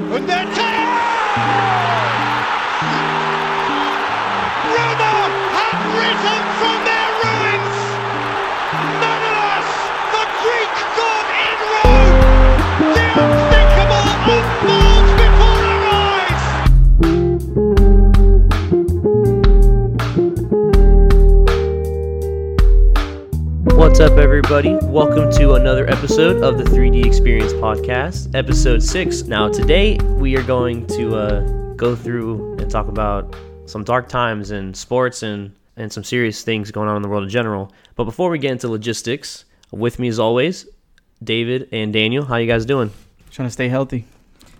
And then Roma What's up, everybody? Welcome to another episode of the 3D Experience Podcast, episode six. Now, today we are going to uh, go through and talk about some dark times in sports and, and some serious things going on in the world in general. But before we get into logistics, with me as always, David and Daniel. How you guys doing? Trying to stay healthy.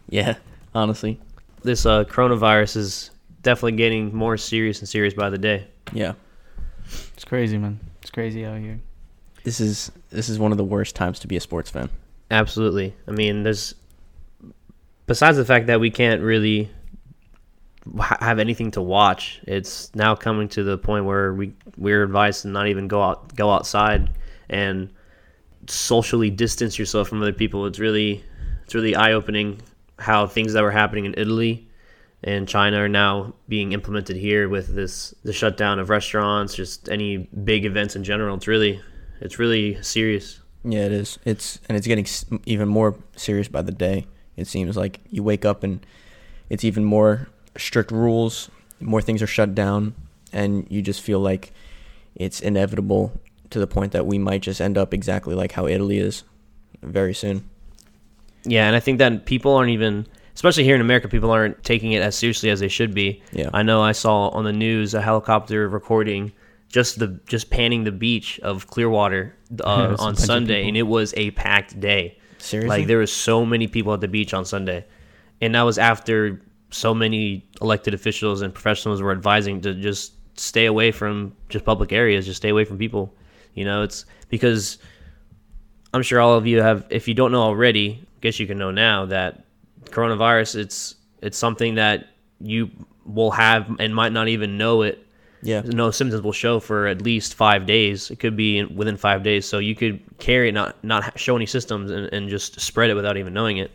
Yeah, honestly. This uh, coronavirus is definitely getting more serious and serious by the day. Yeah. It's crazy, man. It's crazy out here. This is this is one of the worst times to be a sports fan. Absolutely. I mean, there's besides the fact that we can't really have anything to watch. It's now coming to the point where we we're advised to not even go out go outside and socially distance yourself from other people. It's really it's really eye opening how things that were happening in Italy and China are now being implemented here with this the shutdown of restaurants, just any big events in general. It's really it's really serious. Yeah, it is. It's and it's getting even more serious by the day. It seems like you wake up and it's even more strict rules, more things are shut down, and you just feel like it's inevitable to the point that we might just end up exactly like how Italy is very soon. Yeah, and I think that people aren't even, especially here in America, people aren't taking it as seriously as they should be. Yeah. I know I saw on the news a helicopter recording just the just panning the beach of Clearwater uh, on Sunday, and it was a packed day. Seriously? Like there was so many people at the beach on Sunday, and that was after so many elected officials and professionals were advising to just stay away from just public areas, just stay away from people. You know, it's because I'm sure all of you have. If you don't know already, I guess you can know now that coronavirus. It's it's something that you will have and might not even know it. Yeah. No symptoms will show for at least five days. It could be within five days. So you could carry it, not not show any symptoms, and, and just spread it without even knowing it,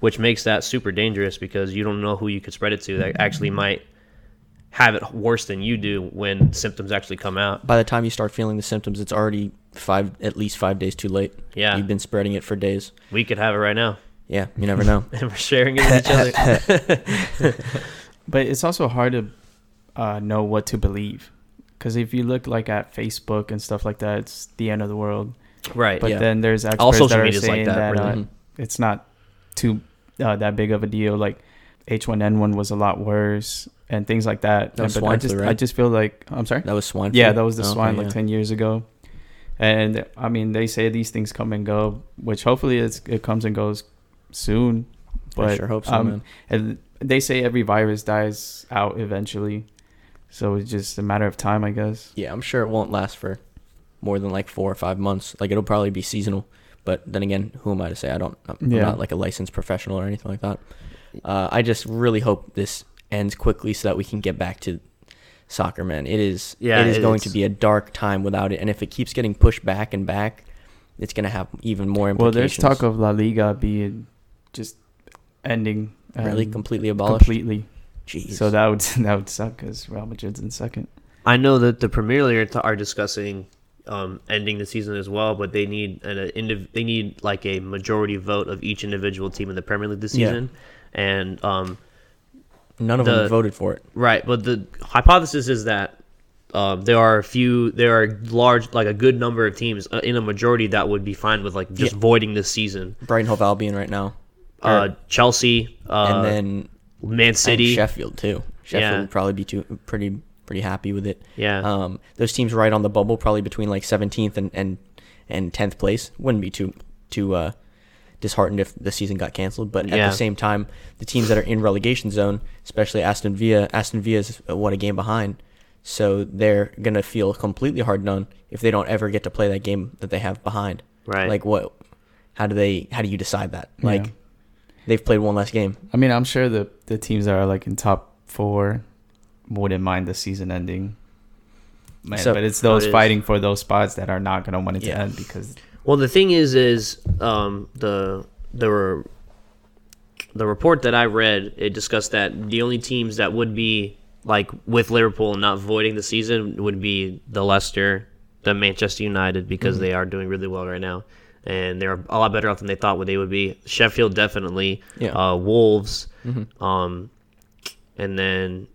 which makes that super dangerous because you don't know who you could spread it to that actually might have it worse than you do when symptoms actually come out. By the time you start feeling the symptoms, it's already five at least 5 days too late. Yeah. You've been spreading it for days. We could have it right now, Yeah, you never know. and we're sharing it with each other. But it's also hard to uh, know what to believe. Because if you look like at Facebook and stuff like that, it's the end of the world. right. But Yeah. then there's experts All social that are media's like saying that, that, really. uh, it's not too uh, that big of a deal. Like H1N1 was a lot worse and things like that. That but I swine just flu, I just feel like I'm sorry. That was swine Yeah, that was the Oh, okay, swine like yeah. 10 years ago. And I mean, they say these things come and go, which hopefully it's, it comes and goes soon. But I sure hope so, um. And they say every virus dies out eventually. So it's just a matter of time, I guess. Yeah, I'm sure it won't last for more than like four or five months. Like it'll probably be seasonal. But then again, who am I to say? I don't. I'm Yeah. not like a licensed professional or anything like that. Uh, I just really hope this ends quickly so that we can get back to soccer, man. It is. Yeah, it is it- going to be a dark time without it, and if it keeps getting pushed back and back, it's gonna have even more implications. Well, there's talk of La Liga being just ending. really um, completely abolished. completely. Jeez. So that would that would suck because Real Madrid's in second. I know that the Premier League are, discussing um, ending the season as well, but they need an a indiv- they need like a majority vote of each individual team in the Premier League this Yeah. season, and um, none of the- them voted for it. right. But the hypothesis is that um, there are a few, there are large, like a good number of teams uh, in a majority that would be fine with like just Yeah. voiding this season. Brighton Hove Albion right now, Uh, Chelsea, uh, and then Man and City, Sheffield too. Sheffield Yeah. would probably be too pretty pretty happy with it. Yeah. Um, those teams right on the bubble, probably between like 17th and and and 10th place, wouldn't be too too uh, disheartened if the season got canceled. But at Yeah. the same time, the teams that are in relegation zone, especially Aston Villa, Aston Villa is uh, what a game behind. So they're gonna feel completely hard done if they don't ever get to play that game that they have behind. Right. Like what? How do they? How do you decide that? Like Yeah. They've played one last game. I mean, I'm sure the the teams that are like in top four wouldn't mind the season ending. Man, So- but it's Oh, it those fighting for those spots that are not gonna want it to end because Well, the thing is, is um, the there were the report that I read, it discussed that the only teams that would be like with Liverpool and not voiding the season would be the Leicester, the Manchester United because they are doing really well right now, and they're a lot better off than they thought what they would be. Sheffield definitely, Yeah. uh, Wolves, um, and then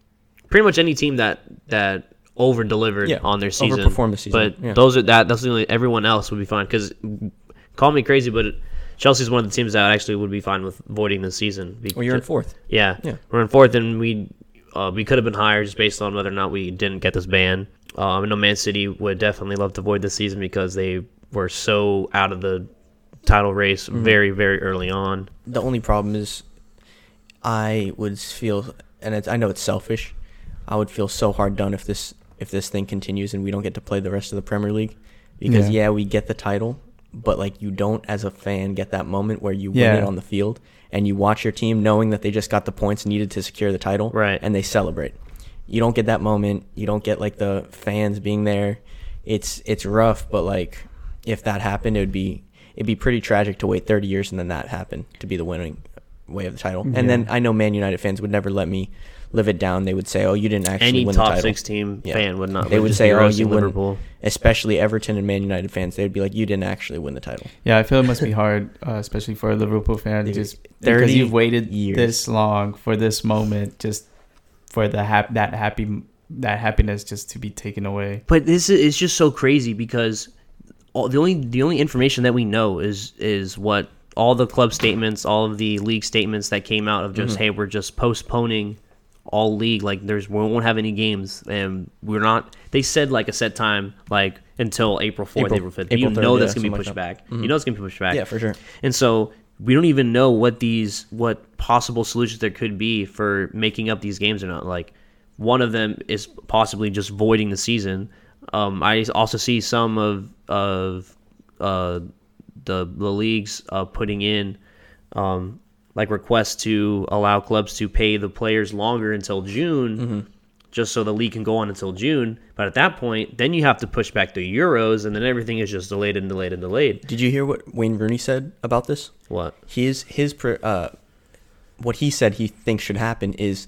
pretty much any team that that over delivered Yeah, on their season, overperformed the season, But yeah. those are that. That's the only everyone else would be fine because call me crazy, but Chelsea's one of the teams that actually would be fine with voiding the season. Be- Well, you're in fourth. Yeah, Yeah. we're in fourth, and we uh, we could have been higher just based on whether or not we didn't get this ban. Um, I know Man City would definitely love to void the season because they were so out of the title race Mm-hmm. very very early on. The only problem is, I would feel, and it's, I know it's selfish. I would feel so hard done if this if this thing continues and we don't get to play the rest of the Premier League, because Yeah. yeah, we get the title, but like you don't as a fan get that moment where you Yeah. win it on the field and you watch your team knowing that they just got the points needed to secure the title, Right. And they celebrate. You don't get that moment. You don't get like the fans being there. It's it's rough, but like if that happened, it would be it'd be pretty tragic to wait 30 years and then that happened to be the winning way of the title. And then I know Man United fans would never let me live it down. They would say, "Oh, you didn't actually Any win top the title." six team Yeah. fan would not. They would just say, "Oh, you wouldn't." Liverpool. Especially Everton and Man United fans, they'd be like, "You didn't actually win the title." Yeah, I feel it must be hard, uh, especially for a Liverpool fan, Dude, just because you've waited years. this long for this moment, just for the hap- that happy that happiness just to be taken away. But this is it's just so crazy because all, the only the only information that we know is is what all the club statements, all of the league statements that came out of Mm-hmm. just hey, we're just postponing all league like there's we won't have any games and we're not they said like a set time like until April 4th, April- 5th. You 3rd, know that's going to be something like pushed. Mm-hmm. back. You know it's going to be pushed back. Yeah, for sure. And so we don't even know what these what possible solutions there could be for making up these games or not. Like one of them is possibly just voiding the season. Um, I also see some of of uh, the the leagues uh, putting in um, like requests to allow clubs to pay the players longer until June, just so the league can go on until June. But at that point, then you have to push back the Euros, and then everything is just delayed and delayed and delayed. Did you hear what Wayne Rooney said about this? What? his his uh, what he said he thinks should happen is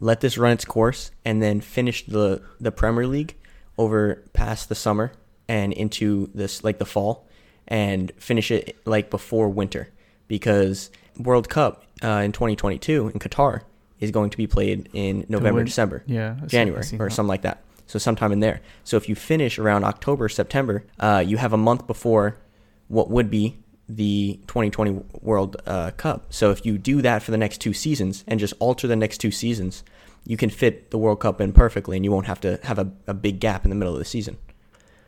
let this run its course and then finish the the Premier League over past the summer and into this like the fall and finish it like before winter because World Cup uh, in 2022 in Qatar is going to be played in November win- December yeah, I see- January or that. something like that so sometime in there so if you finish around October September uh, you have a month before what would be the 2020 World uh, Cup. So if you do that for the next two seasons and just alter the next two seasons, you can fit the World Cup in perfectly, and you won't have to have a, a big gap in the middle of the season.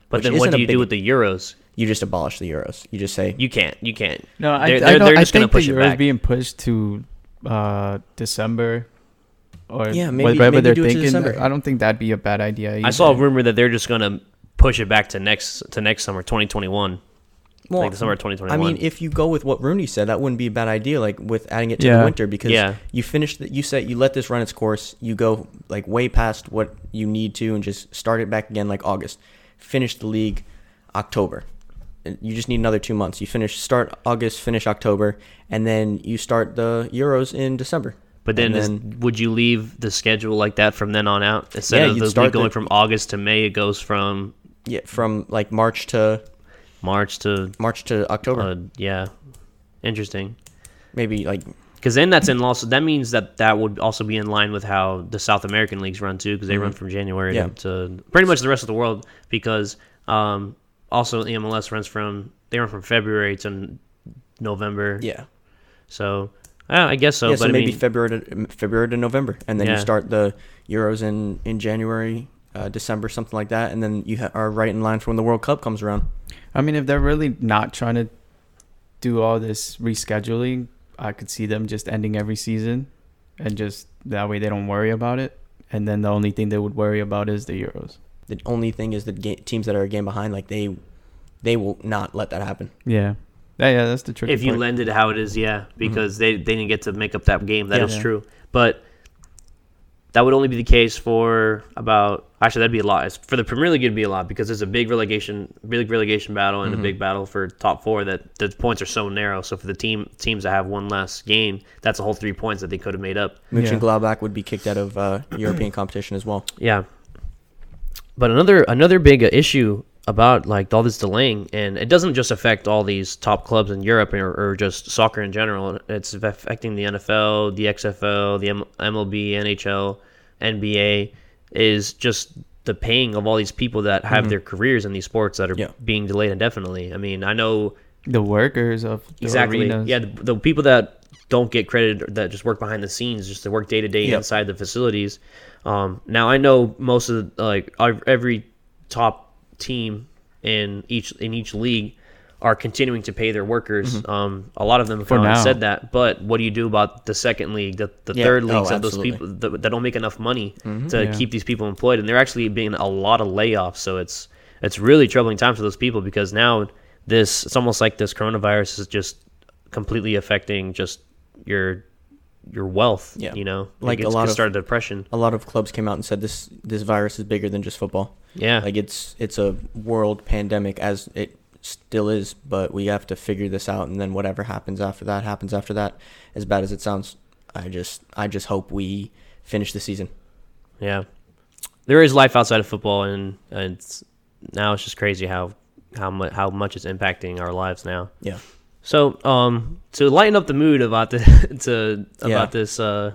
But Which then what isn't do a you do big- with the Euros? You just abolish the Euros. You just say You can't. You can't. No, I, They're- I, they're- don't, they're I just gonna think the push it Euros back. being pushed to uh, December or Yeah, maybe- whatever maybe they're do it to thinking. I don't think that'd be a bad idea. I saw a rumor that they're just gonna push it back to next to next summer, 2021, well, like the summer of 2021. I mean, if you go with what Rooney said, that wouldn't be a bad idea. Like with adding it to Yeah. the winter, because Yeah. you finish the, you said you let this run its course. You go like way past what you need to, and just start it back again like August. Finish the league October. You just need another two months. You finish start August, finish October, and then you start the Euros in December. but then, And is, would you leave the schedule like that from then on out instead Yeah, of you'd the start league going the- from August to May? It goes from yeah, from like March to March to March to October, uh, yeah, interesting. maybe like Because then that's in also that means that that would also be in line with how the South American leagues run too, because they run from January Mm-hmm. Yeah. to, pretty much the rest of the world. Because um, also the MLS runs from they run from February to November. yeah. So uh, I guess so. yeah, but so I maybe mean, February to February to November, and then Yeah. you start the Euros in in January, uh, December, something like that, and then you ha- are right in line for when the World Cup comes around. I mean, if they're really not trying to do all this rescheduling, I could see them just ending every season, and just that way they don't worry about it. And then the only thing they would worry about is the Euros. The only thing is the ga- teams that are a game behind, like they they will not let that happen. Yeah, yeah, yeah. That's the tricky if you part. lend it how it is, yeah, because they, they didn't get to make up that game. That is Yeah. true. But that would only be the case for about Actually, that'd be a lot. It's- For the Premier League, it'd be a lot because it's a big relegation, big relegation battle, and a big battle for top four. That the points are so narrow. So for the team teams that have one less game, that's a whole three points that they could have made up. Mönchengladbach would be kicked out of uh, European competition as well. Yeah. But another another big uh, issue about like all this delaying, and it doesn't just affect all these top clubs in Europe or, or just soccer in general. It's affecting the NFL, the XFL, the M- MLB, NHL, NBA. Is just the paying of all these people that have their careers in these sports that are Yeah. being delayed indefinitely. I mean, I know The workers of the exactly. arenas. Yeah, the, the people that don't get credit or that just work behind the scenes, just to work day to day inside the facilities. Um, now I know most of the, like every top team in each in each league are continuing to pay their workers. Um, a lot of them have For now. said that, but what do you do about the second league, the, the Yeah. third Oh, of those people that, that don't make enough money to Yeah. keep these people employed, and they're actually being a lot of layoffs. So it's it's really troubling times for those people because now this it's almost like this coronavirus is just completely affecting just your your wealth. Yeah. you know, Like it's a lot of- start depression. A lot of clubs came out and said this this virus is bigger than just football. Yeah, Like it's it's a world pandemic as it still is, but we have to figure this out and then whatever happens after that happens after that. As bad as it sounds, I just I just hope we finish the season. yeah. There is life outside of football, and, and it's, now it's just crazy how how much how much it's impacting our lives now. Yeah. So, um, to lighten up the mood about the to about Yeah. this uh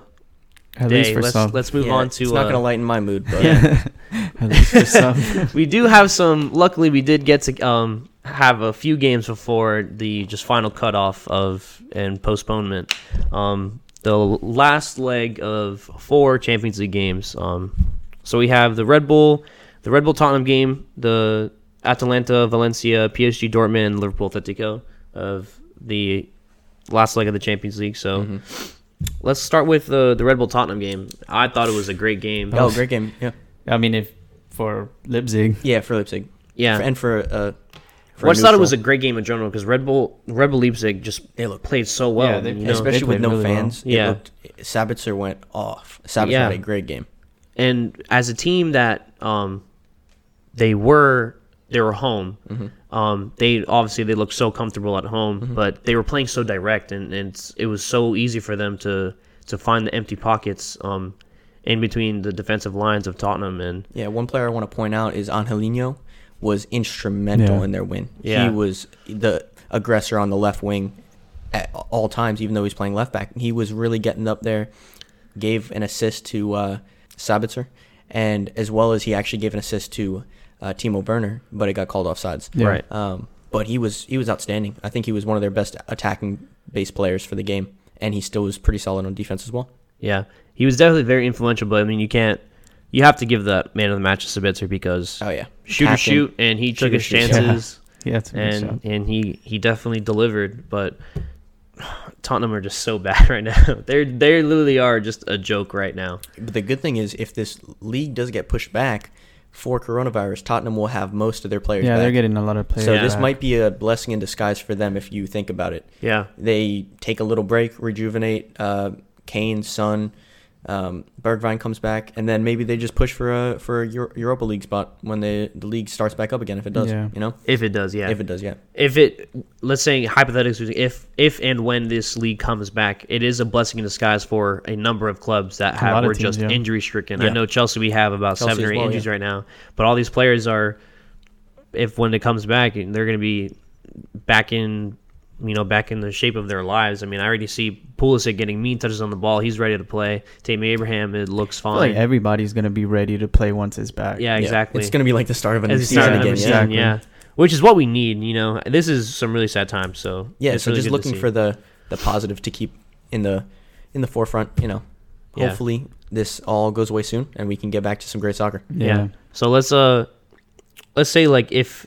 At day, least for let's some. let's move Yeah, on to It's not uh, gonna lighten my mood, but yeah. At least for some. we do have some. Luckily, we did get to um, have a few games before the just final cutoff of and postponement. Um, the last leg of four Champions League games. Um, so we have the Red Bull, the Red Bull Tottenham game, the Atalanta Valencia, PSG Dortmund, and Liverpool Atletico of the last leg of the Champions League. So. Let's start with the the Red Bull Tottenham game. I thought it was a great game. oh, great game. Yeah, I mean, if for Leipzig, yeah, for Leipzig. Yeah, For- and for uh, for Well, I thought it was a great game in general because Red Bull Red Bull Leipzig just They look- played so well. Yeah, they- you know? especially- with no really well. fans. Yeah. looked, Sabitzer went off. Sabitzer Yeah. had a great game. and as a team that um, they were they were home. Mm-hmm. Um, they obviously they looked so comfortable at home, but they were playing so direct, and, and it was so easy for them to to find the empty pockets um, in between the defensive lines of Tottenham. And Yeah, one player I want to point out is Angelino was instrumental Yeah. in their win. Yeah. He was the aggressor on the left wing at all times, even though he's playing left back. He was really getting up there, gave an assist to uh, Sabitzer, and as well as he actually gave an assist to uh, Timo Werner, but it got called offsides. Yeah. right, Um, but he was he was outstanding. I think he was one of their best attacking base players for the game, and he still was pretty solid on defense as well. yeah, he was definitely very influential. But I mean, you can't you have to give the man of the match to Sabitzer because Oh yeah, shoot or shoot, and he took his shoot, yeah. chances. yeah, it's a good shot. and and he he definitely delivered. But Tottenham are just so bad right now. They're they literally are just a joke right now. But the good thing is, if this league does get pushed back for coronavirus, Tottenham will have most of their players. Yeah, back. they're getting a lot of players. So this back. might be a blessing in disguise for them if you think about it. Yeah, They take a little break, rejuvenate. Uh, Kane, Son, um, Bergwijn comes back, and then maybe they just push for a for a Euro- Europa League spot when they, the league starts back up again. If it does, Yeah. you know, if it does, yeah. if it does, yeah. if it let's say hypothetically if if and when this league comes back it is a blessing in disguise for a number of clubs that have were teams, just yeah. injury stricken i Yeah. know chelsea we have about Chelsea seven or eight well, injuries yeah. right now but all these players are if when it comes back they're going to be back in you know back in the shape of their lives i mean i already see Pulisic getting mean touches on the ball he's ready to play Tammy abraham it looks I feel fine like everybody's gonna be ready to play once it's back. yeah Yeah. exactly It's gonna be like the start of a new season start of again. Yeah. season, Exactly. yeah which is what we need you know this is some really sad times so Yeah, so really just looking for the the positive to keep in the in the forefront. You know, Yeah. hopefully this all goes away soon and we can get back to some great soccer. Yeah. Yeah. So let's uh let's say like if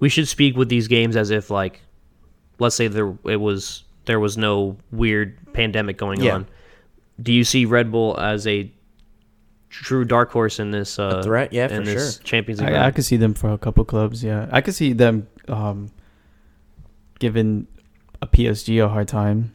we should speak with these games as if like let's say there it was there was no weird pandemic going Yeah. on. Do you see Red Bull as a true dark horse in this uh threat? Yeah, in for this sure. Champions League? I, I could see them for a couple clubs. Yeah, I could see them um, giving a PSG a hard time.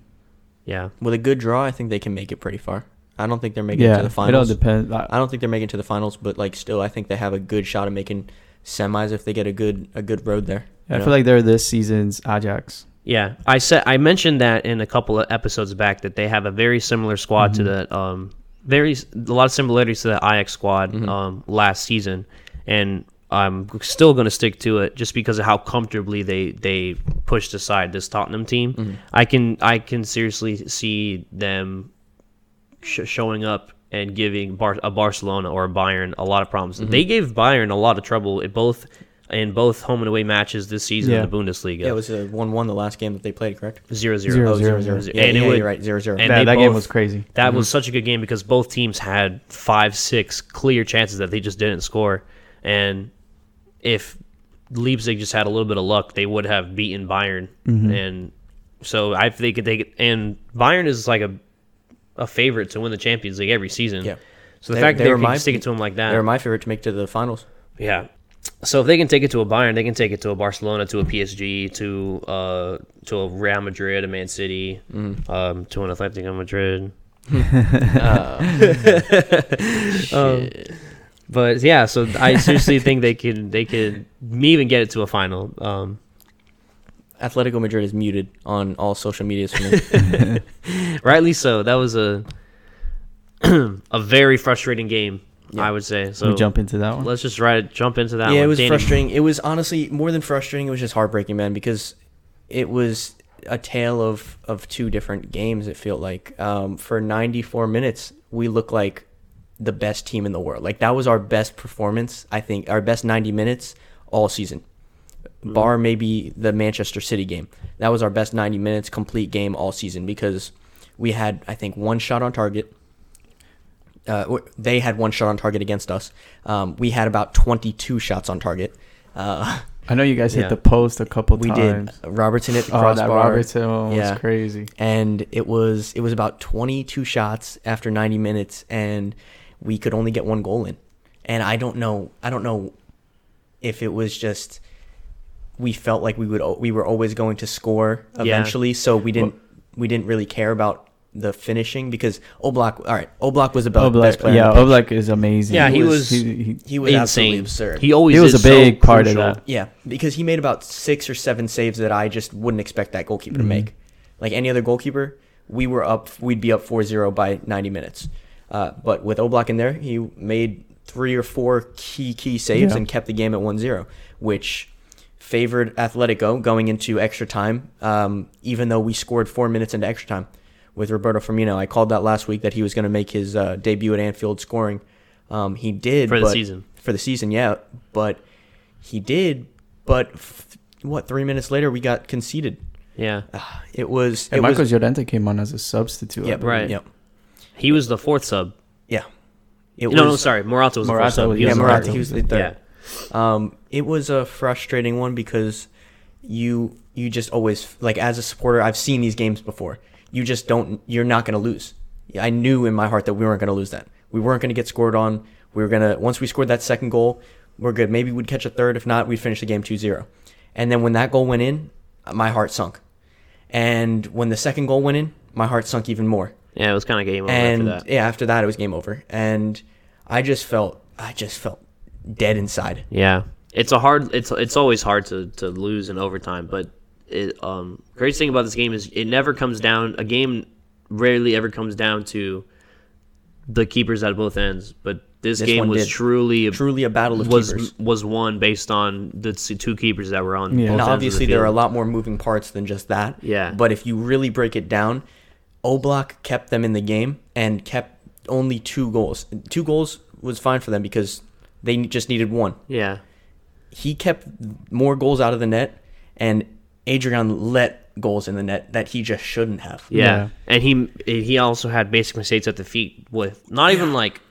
yeah. With a good draw, I think they can make it pretty far. I don't think they're making it Yeah, to the it all finals. depends. I, I don't think they're making it to the finals, but like still, I think they have a good shot of making semis if they get a good a good road there. I you feel like they're this season's Ajax. Yeah, I said I mentioned that in a couple of episodes back that they have a very similar squad to Mm-hmm. the um very a lot of similarities to the Ajax squad Mm-hmm. um last season, and I'm still going to stick to it just because of how comfortably they they pushed aside this Tottenham team. Mm-hmm. I can I can seriously see them sh- showing up and giving Bar- a Barcelona or a Bayern a lot of problems. Mm-hmm. They gave Bayern a lot of trouble in both in both home and away matches this season Yeah. in the Bundesliga. yeah, it was a one-one the last game that they played, correct? Zero zero. Zero, Oh, zero, zero, zero. zero. Yeah, And it yeah, would- you're right, zero zero. and that they that game both- was crazy. That Mm-hmm. was such a good game because both teams had five, six clear chances that they just didn't score. And if Leipzig just had a little bit of luck, they would have beaten Bayern. Mm-hmm. And so I think they could. And Bayern is like a a favorite to win the Champions League every season. Yeah. So the They- fact that they they were can my- stick it to them like that, They're my favorite to make to the finals. yeah. So if they can take it to a Bayern, they can take it to a Barcelona, to a PSG, to uh to a Real Madrid, a Man City, Mm-hmm. um, to an Atletico Madrid. Um, but yeah, so I seriously think they could they could me even get it to a final. Um, Atletico Madrid is muted on all social medias for me. rightly so. That was a a very frustrating game, I would say. So we jump into that one. let's just right jump into that. yeah, one. it was Danny, frustrating. It was honestly more than frustrating. It was just heartbreaking, man, because it was a tale of of two different games. It felt like um, for 94 minutes we looked like the best team in the world. Like that was our best performance. I think our best 90 minutes all season. Bar maybe the Manchester City game. That was our best 90 minutes complete game all season because we had I think one shot on target. Uh, they had one shot on target against us. Um, we had about 22 shots on target. Uh, I know you guys hit Yeah. the post a couple we times. We did. Robertson hit the Oh, crossbar. that Robertson one was Yeah. crazy. and it was it was about 22 shots after 90 minutes and we could only get one goal in and i don't know i don't know if it was just we felt like we would we were always going to score Yeah. eventually so we didn't we didn't really care about the finishing because Oblak all right Oblak was about the best player yeah, on the. Oblak is amazing. Yeah, he he was- he, he, he was absolutely insane. absurd He always He was is a big so part of crucial. that. Yeah, because he made about six or seven saves that I just wouldn't expect that goalkeeper Mm-hmm. to make. Like any other goalkeeper, we were up, we'd be up 4-0 by 90 minutes. Uh, but with Oblak in there, he made three or four key key saves Yeah. and kept the game at 1-0, which favored Atletico going into extra time. Um, even though we scored four minutes into extra time with Roberto Firmino, I called that last week that he was going to make his uh, debut at Anfield scoring. Um, he did For the but- season. For the season, yeah, but he did. But f- what? Three minutes later, we got conceded. Yeah, It was. and it Michael was. Llorente came on as a substitute. I Yep. Right. Yep. he was the fourth sub. Yeah. It no, no, sorry, Morata was the Morata fourth sub. was- He Yeah, was the Morata. third. He was the Yeah. third. Um, it was a frustrating one because you you just always like as a supporter. I've seen these games before. You just don't. You're not going to lose. I knew in my heart that we weren't going to lose that. We weren't going to get scored on. We were gonna once we scored that second goal, we're good. Maybe we'd catch a third. If not, we'd finish the game 2-0. And then when that goal went in, my heart sunk. And when the second goal went in, my heart sunk even more Yeah, it was kind of game over and after that. yeah, after that it was game over, and I just felt I just felt dead inside. Yeah, it's a hard. It's it's always hard to to lose in overtime, but it um greatest thing about this game is it never comes down. A game rarely ever comes down to the keepers at both ends, but this, This game was did. truly Truly a battle of was keepers. was won based on the two keepers that were on. Yeah. both And ends of the obviously there are a lot more moving parts than just that. Yeah. But if you really break it down, Oblak kept them in the game and kept only two goals. Two goals was fine for them because they just needed one. Yeah, He kept more goals out of the net, and Adrian let goals in the net that he just shouldn't have. yeah, Yeah. and he he also had basic mistakes at the feet with not even like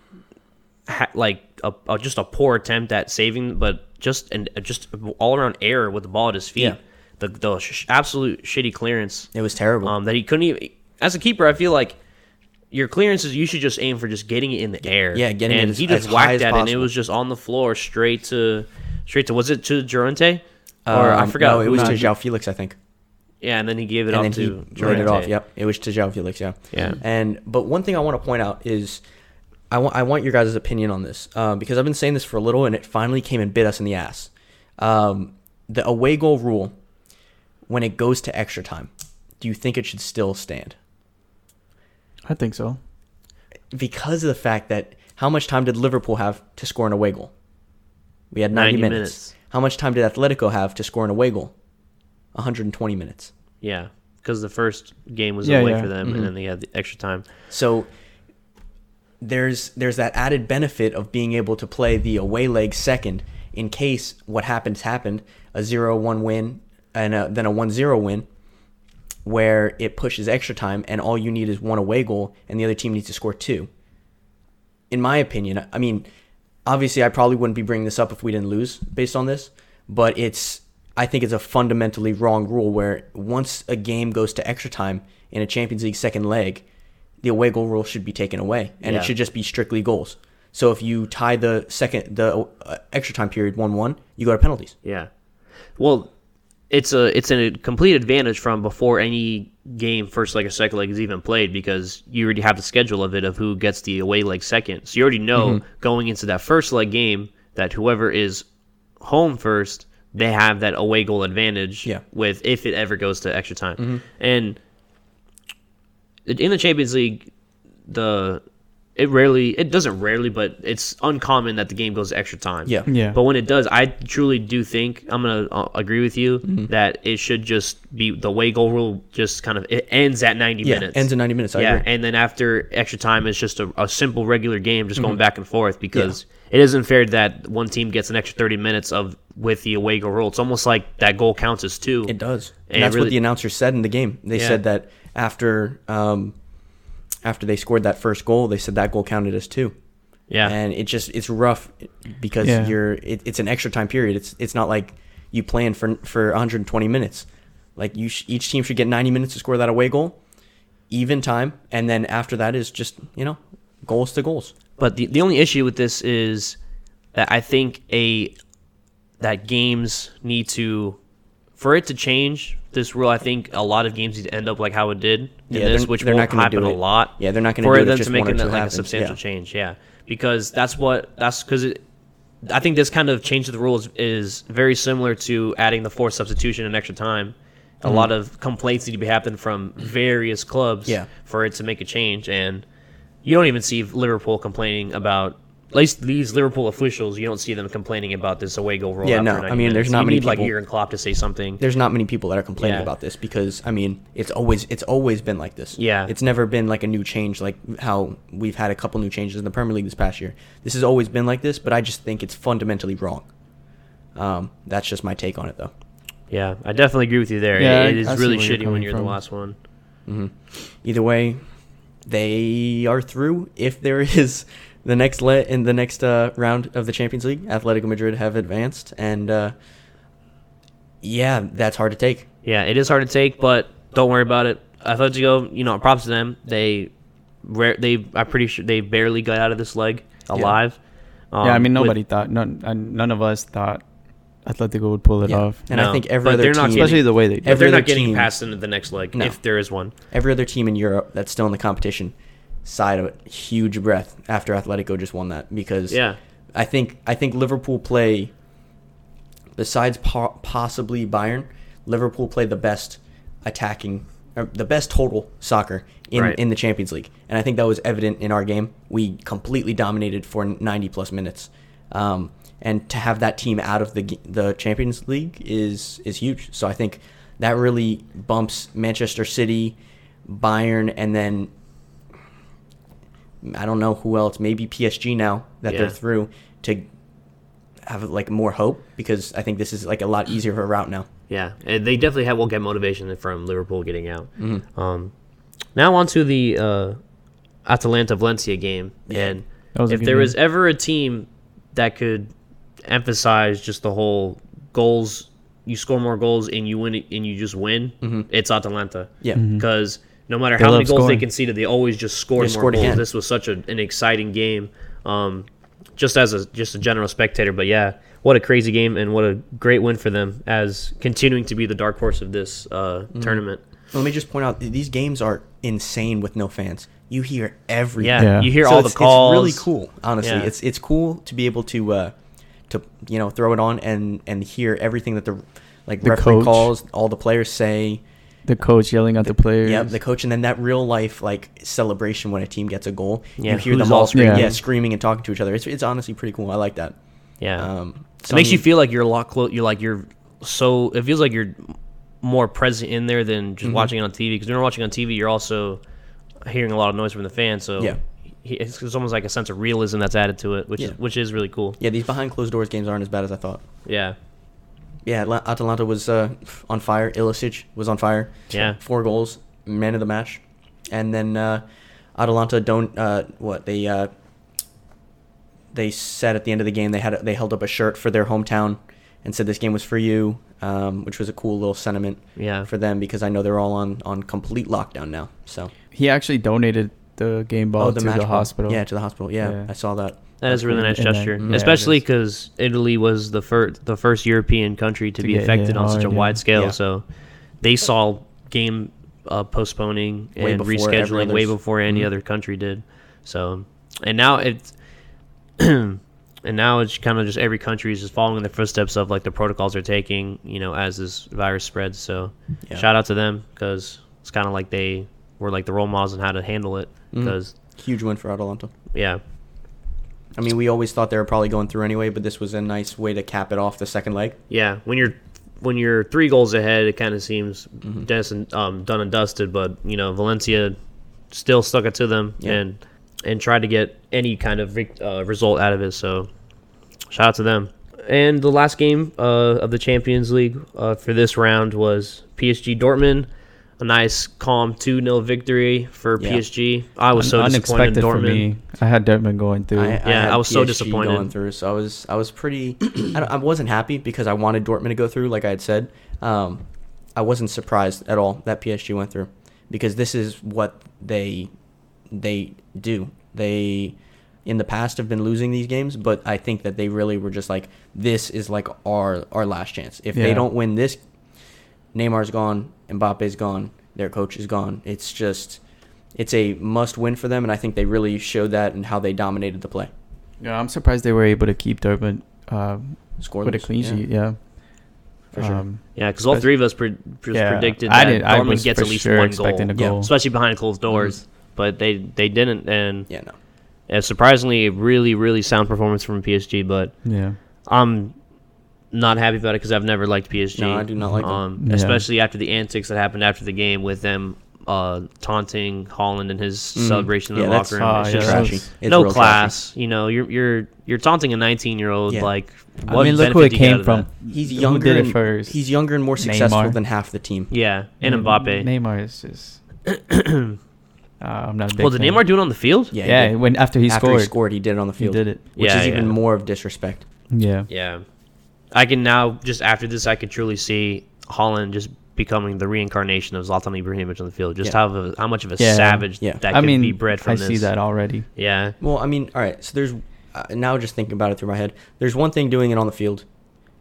ha- like a, a just a poor attempt at saving, but just and just all around error with the ball at his feet. Yeah. The the sh- absolute shitty clearance It was terrible. um, that he couldn't even. As a keeper, I feel like your clearances you should just aim for just getting it in the air. Yeah, getting it and as- he just as whacked as at it, and it was just on the floor straight to straight to was it to Durante or I Um, forgot No, it was not- to João Felix, I think. Yeah, and then he gave it and up then to he traded it off. Yep, it was to João Felix. Yeah, Yeah. And but one thing I want to point out is, I want I want your guys' opinion on this um, because I've been saying this for a little, and it finally came and bit us in the ass. Um, the away goal rule, when it goes to extra time, do you think it should still stand? I think so. Because of the fact that how much time did Liverpool have to score an away goal? We had 90, 90 minutes. minutes. How much time did Atletico have to score an away goal? 120 minutes. Yeah, because the first game was Yeah, away yeah. for them, Mhm. and then they had the extra time. So there's there's that added benefit of being able to play the away leg second in case what happens happened a 0-1 win and a, then a 1-0 win where it pushes extra time and all you need is one away goal and the other team needs to score two. In my opinion, I mean, obviously I probably wouldn't be bringing this up if we didn't lose based on this, but it's I think it's a fundamentally wrong rule where once a game goes to extra time in a Champions League second leg, the away goal rule should be taken away and Yeah. it should just be strictly goals. So if you tie the second the uh, extra time period 1-1, you go to penalties. Yeah. Well, it's a it's a complete advantage from before any game, first leg or second leg, is even played because you already have the schedule of it of who gets the away leg second. So you already know Mm-hmm. going into that first leg game that whoever is home first, they have that away goal advantage. Yeah. Mm-hmm. With if it ever goes to extra time, and in the Champions League, the it rarely it doesn't rarely, but it's uncommon that the game goes extra time. Yeah. Yeah. But when it does, I truly do think I'm gonna uh, agree with you Mm-hmm. that it should just be the way goal rule just kind of it ends at 90 Yeah, minutes. ends in 90 minutes. I yeah, agree. and then after extra time, it's just a, a simple regular game, just Mm-hmm. going back and forth because it isn't fair that one team gets an extra 30 minutes of with the away goal rule. It's almost like that goal counts as two. It does. And, And that's really- what the announcer said in the game. They Yeah. said that after um, after they scored that first goal, they said that goal counted as two. Yeah, And it just it's rough because Yeah. you're it, it's an extra time period. It's it's not like you plan for for 120 minutes. Like you sh- each team should get 90 minutes to score that away goal, even time, and then after that is just you know goals to goals. But the, the only issue with this is that I think a that games need to for it to change this rule. I think a lot of games need to end up like how it did in Yeah, this, which they're won't not gonna happen do a lot. Yeah, they're not gonna for do it them just to make it like a substantial yeah. change. Yeah, because that's what that's because it. I think this kind of change to the rules is very similar to adding the forced substitution and extra time. A lot of complaints need to be happening from various clubs Mm-hmm. Yeah. for it to make a change, and you don't even see Liverpool complaining about. At least these Liverpool officials, you don't see them complaining about this away goal rule. Yeah, after no, I mean, there's not you many need like people- Jurgen Klopp to say something. There's not many people that are complaining Yeah. about this because I mean it's always it's always been like this. Yeah. it's never been like a new change like how we've had a couple new changes in the Premier League this past year. This has always been like this, but I just think it's fundamentally wrong. Um, that's just my take on it though. Yeah, I definitely agree with you there. Yeah, it I- is I see really where you're shitty when you're the last one. Either way, they are through. If there is the next let in the next uh, round of the Champions League, Atletico Madrid have advanced, and uh, yeah, that's hard to take. Yeah, it is hard to take, but don't worry about it. Atletico, you know, props to them. They, rare, they, I'm pretty sure they barely got out of this leg alive. Um, yeah, I mean with- nobody thought none uh, none of us thought Atletico would pull it Yeah. off. And I think every but other they're team, not getting- Especially the way they but every they're not getting team- past into the next leg No. if there is one. every other team in Europe that's still in the competition sighed a huge breath after Atletico just won that because Yeah, I think I think Liverpool play besides po- possibly Bayern, Liverpool play the best attacking or the best total soccer in Right. in the Champions League. And I think that was evident in our game. We completely dominated for 90 plus minutes. Um, and to have that team out of the the Champions League is is huge. So I think that really bumps Manchester City, Bayern, and then I don't know who else. Maybe PSG now that Yeah. they're through to have like more hope because I think this is like a lot easier of a route now. yeah, and they definitely have will get motivation from Liverpool getting out. Mm-hmm. Um, now on to the uh, Atalanta Valencia game, Yeah. and That was a if good there game. was ever a team that could emphasize just the whole goals, you score more goals and you win it, and you just win, it's Atalanta. Yeah. because no matter They how many love goals scoring. they conceded, they always just scored They more scored goals. again. This was such a, an exciting game, um, just as a just a general spectator. But yeah, what a crazy game and what a great win for them as continuing to be the dark horse of this uh, tournament. Let me just point out these games are insane with no fans. You hear everything. Yeah, Yeah. you hear So all it's, the calls. It's really cool, honestly. Yeah. It's it's cool to be able to uh, to you know throw it on and and hear everything that the like The referee coach. calls, all the players say. The coach yelling at the players. Yep, the coach, and then that real life like celebration when a team gets a goal. Yeah, you hear who's them all all screaming, screaming. yeah, screaming and talking to each other. It's it's honestly pretty cool. I like that. Yeah, Um, it makes you feel like you're a lot close. You're like you're so. It feels like you're more present in there than Mm-hmm. just watching it on TV. Because when you're watching on TV, you're also hearing a lot of noise from the fans. So Yeah. he- it's, it's almost like a sense of realism that's added to it, which Yeah. is which is really cool. Yeah, these behind closed doors games aren't as bad as I thought. Yeah, Yeah, Atla- Atalanta was uh, on fire. Ilicic was on fire. Yeah. four goals, man of the match, and then uh, Atalanta don't uh, what they uh, they said at the end of the game they had they held up a shirt for their hometown and said this game was for you, um, which was a cool little sentiment yeah. for them because I know they're all on on complete lockdown now. So He actually donated the game ball to the ball. hospital. Yeah, to the hospital. Yeah, Yeah. I saw that. That is a really nice And then- gesture, yeah, especially because Italy was the first the first European country to, To be affected on such a wide scale. So they saw game uh, postponing Way and rescheduling way before any Mhm. other country did. So and now it's and now it's kind of just every country is just following the footsteps of like the protocols they're taking, you know, as this virus spreads. So Yeah. shout out to them because it's kind of like they were like the role models on how to handle it. Because Huge win for Atalanta. yeah, I mean, we always thought they were probably going through anyway, but this was a nice way to cap it off the second leg. Yeah, when you're when you're three goals ahead, it kind of seems Mm-hmm. and, um, done and dusted. But you know, Valencia still stuck it to them Yeah. and and tried to get any kind of uh, result out of it. So shout out to them. And the last game uh, of the Champions League uh, for this round was PSG Dortmund. A nice, calm 2 0 victory for Yeah. PSG. I was so disappointed unexpected in for me. I had Dortmund going through. Yeah, I was so disappointed. going through. So I was I was pretty. I, I wasn't happy because I wanted Dortmund to go through, like I had said. Um, I wasn't surprised at all that PSG went through because this is what they they do. They in the past have been losing these games, but I think that they really were just like this is like our our last chance. If they don't win this, Neymar's gone, Mbappe's gone, their coach is gone. It's just it's a must win for them, and I think they really showed that and how they dominated the play. Yeah, I'm surprised they were able to keep Dortmund uh, Scoreless. with a clean sheet. Yeah, For sure. Um, Yeah, because all three of us pre- just yeah, predicted I did- I Dortmund gets at least sure one expecting goal, a goal. especially behind closed doors. Mm-hmm. But they they didn't, and Yeah, no. uh, surprisingly, a really really sound performance from PSG. But yeah. I'm not happy about it because I've never liked PSG. No, I do not like them. um, Yeah. especially after the antics that happened after the game with them uh, taunting Haaland and his celebration in Mm. Yeah, the that's- locker room. Oh, it's yeah, just trashy. It's no real class. You know, you're you're you're taunting a 19 year old. Yeah. Like, I mean, look benefit who it do you get out came from. that? He's Who younger. did it and, first? He's younger and more successful Neymar. than half the team. Yeah, and Mm, Mbappe. Neymar is just. uh, I'm not a big. Well, did fan. Neymar do it on the field? Yeah, Yeah, did. when after he After scored, he scored, he did it on the he field. did it. which Yeah, is even more of disrespect. Yeah. Yeah. I can now just after this I could truly see Haaland just becoming the reincarnation of Zlatan Ibrahimovic on the field. Just Yeah. how a, how much of a Yeah. savage Yeah. that I could mean, be bred from I this. see that already. Yeah. Well, I mean, all right. So there's uh, now just thinking about it through my head. There's one thing doing it on the field,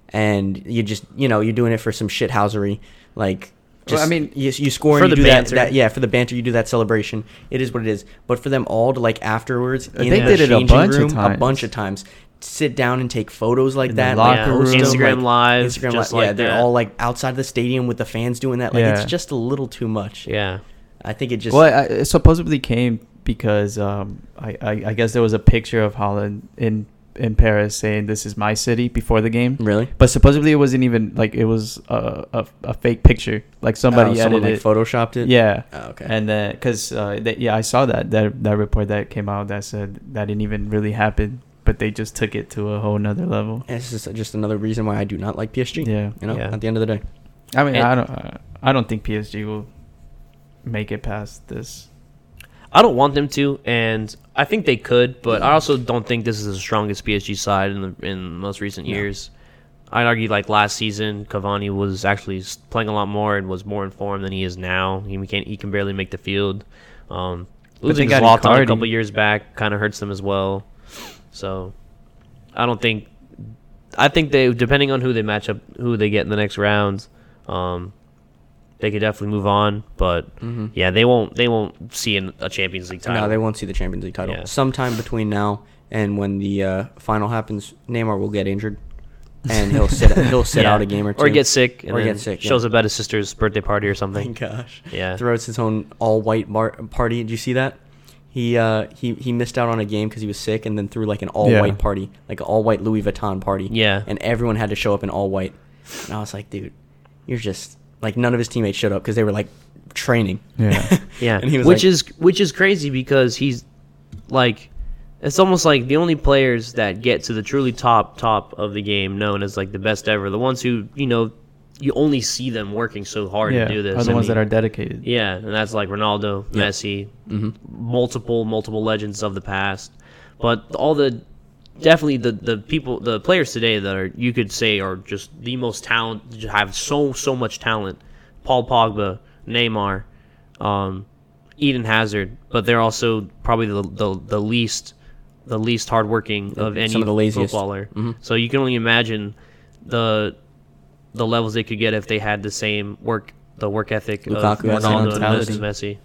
and you just you know you're doing it for some shithousery, like. Well, Just, I mean, you, you score for and you the do that, banter. that. Yeah, for the banter, you do that celebration. It is what it is. But for them all to like afterwards, They in the did it a changing bunch of room, a bunch of times, sit down and take photos like In the that, locker like, Yeah. Instagram like, Live, Instagram just Live. like yeah, they're all like outside the stadium with the fans doing that. Like Yeah. it's just a little too much. Yeah. I think it just. well, I, it supposedly came because um, I, I I guess there was a picture of Haaland in in Paris saying this is my city before the game. really. But supposedly it wasn't even like it was a a, a fake picture. Like somebody Oh, someone edited like it. photoshopped it. Yeah. Oh, okay. And then, because uh, yeah, I saw that that that report that came out that said that didn't even really happen, but they just took it to a whole nother level. And it's just just another reason why I do not like PSG. Yeah, You know, Yeah. at the end of the day. I mean, And- I don't, uh, I don't think PSG will make it past this. I don't want them to, and I think they could, but I also don't think this is the strongest PSG side in the in most recent No. years. I'd argue like last season, Cavani was actually playing a lot more and was more informed than he is now. He can he can barely make the field. Um, losing they Zlatan a couple years back kind of hurts them as well. So I don't think I think they depending on who they match up, who they get in the next rounds, um, they could definitely move on. But yeah, they won't they won't see an, a Champions League title. No, they won't see the Champions League title. Yeah. Sometime between now and when the uh, final happens, Neymar will get injured, and he'll sit he'll sit Yeah. out a game or two. or get sick, and Or get sick, yeah. Shows up at his sister's birthday party or Oh something. gosh. Yeah. Throws his own all white bar- party. Did you see that? He uh he he missed out on a game because he was sick, and then threw like an all Yeah. white party, like an all white Louis Vuitton party. Yeah. And everyone had to show up in all white. And I was like, dude, you're just like none of his teammates showed up because they were like training. Yeah. Yeah, And he was which like- is which is crazy because he's like, it's almost like the only players that get to the truly top top of the game, known as like the best ever, the ones who you know you only see them working so hard yeah. to do this. Are the I ones that are dedicated. Yeah, and that's like Ronaldo, Yeah. Messi, Mm-hmm. multiple multiple legends of the past, but all the definitely the the people the players today that are you could say are just the most talent have so so much talent. Paul Pogba, Neymar, um, Eden Hazard, but they're also probably the the, the least the least hardworking of any some of the laziest. footballer. Mhm. So you can only imagine the the levels they could get if they had the same work the work ethic of Lukaku has that Ronaldo and. Messi.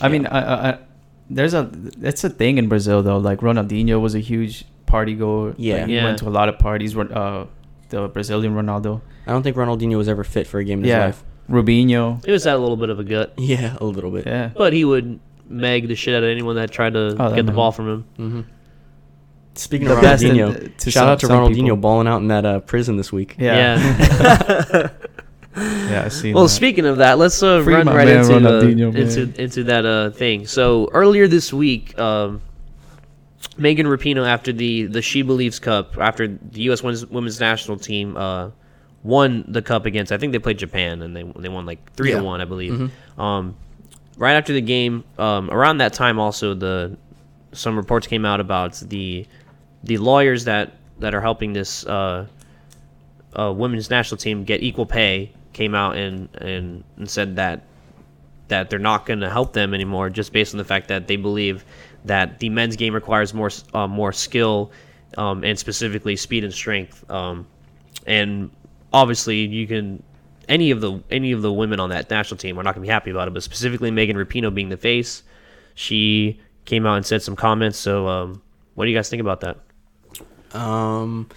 I mean, I, I, I, there's a that's a thing in Brazil though. Like Ronaldinho was a huge party goer. Yeah. Like, he Yeah. went to a lot of parties. Ron- Uh, the Brazilian Ronaldo. I don't think Ronaldinho was ever fit for a game in his Yeah. life. Robinho. He was that little bit of a gut, Yeah, a little bit. Yeah. but he would meg the shit out of anyone that tried to Oh, that get the ball from him. hmm Speaking The of best Ronaldinho, to shout some- out to some Ronaldinho people. balling out in that uh, prison this week. Yeah. Yeah. Yeah. I see. well, that. speaking of that, let's uh, run right man into, uh, Ronaldinho, man. into into that uh, thing. So earlier this week, um, Megan Rapinoe, after the the She Believes Cup, after the U.S. women's, women's national team uh, won the cup against, I think they played Japan and they they won like three Yeah. to one, I believe. Um, right after the game, um, around that time, also the some reports came out about the the lawyers that that are helping this uh, uh, women's national team get equal pay came out and, and, and said that that they're not going to help them anymore just based on the fact that they believe that the men's game requires more uh, more skill um, and specifically speed and strength. Um, and obviously you can any of the any of the women on that national team are not going to be happy about it but specifically Megan Rapinoe being the face she came out and said some comments so um, what do you guys think about that Um,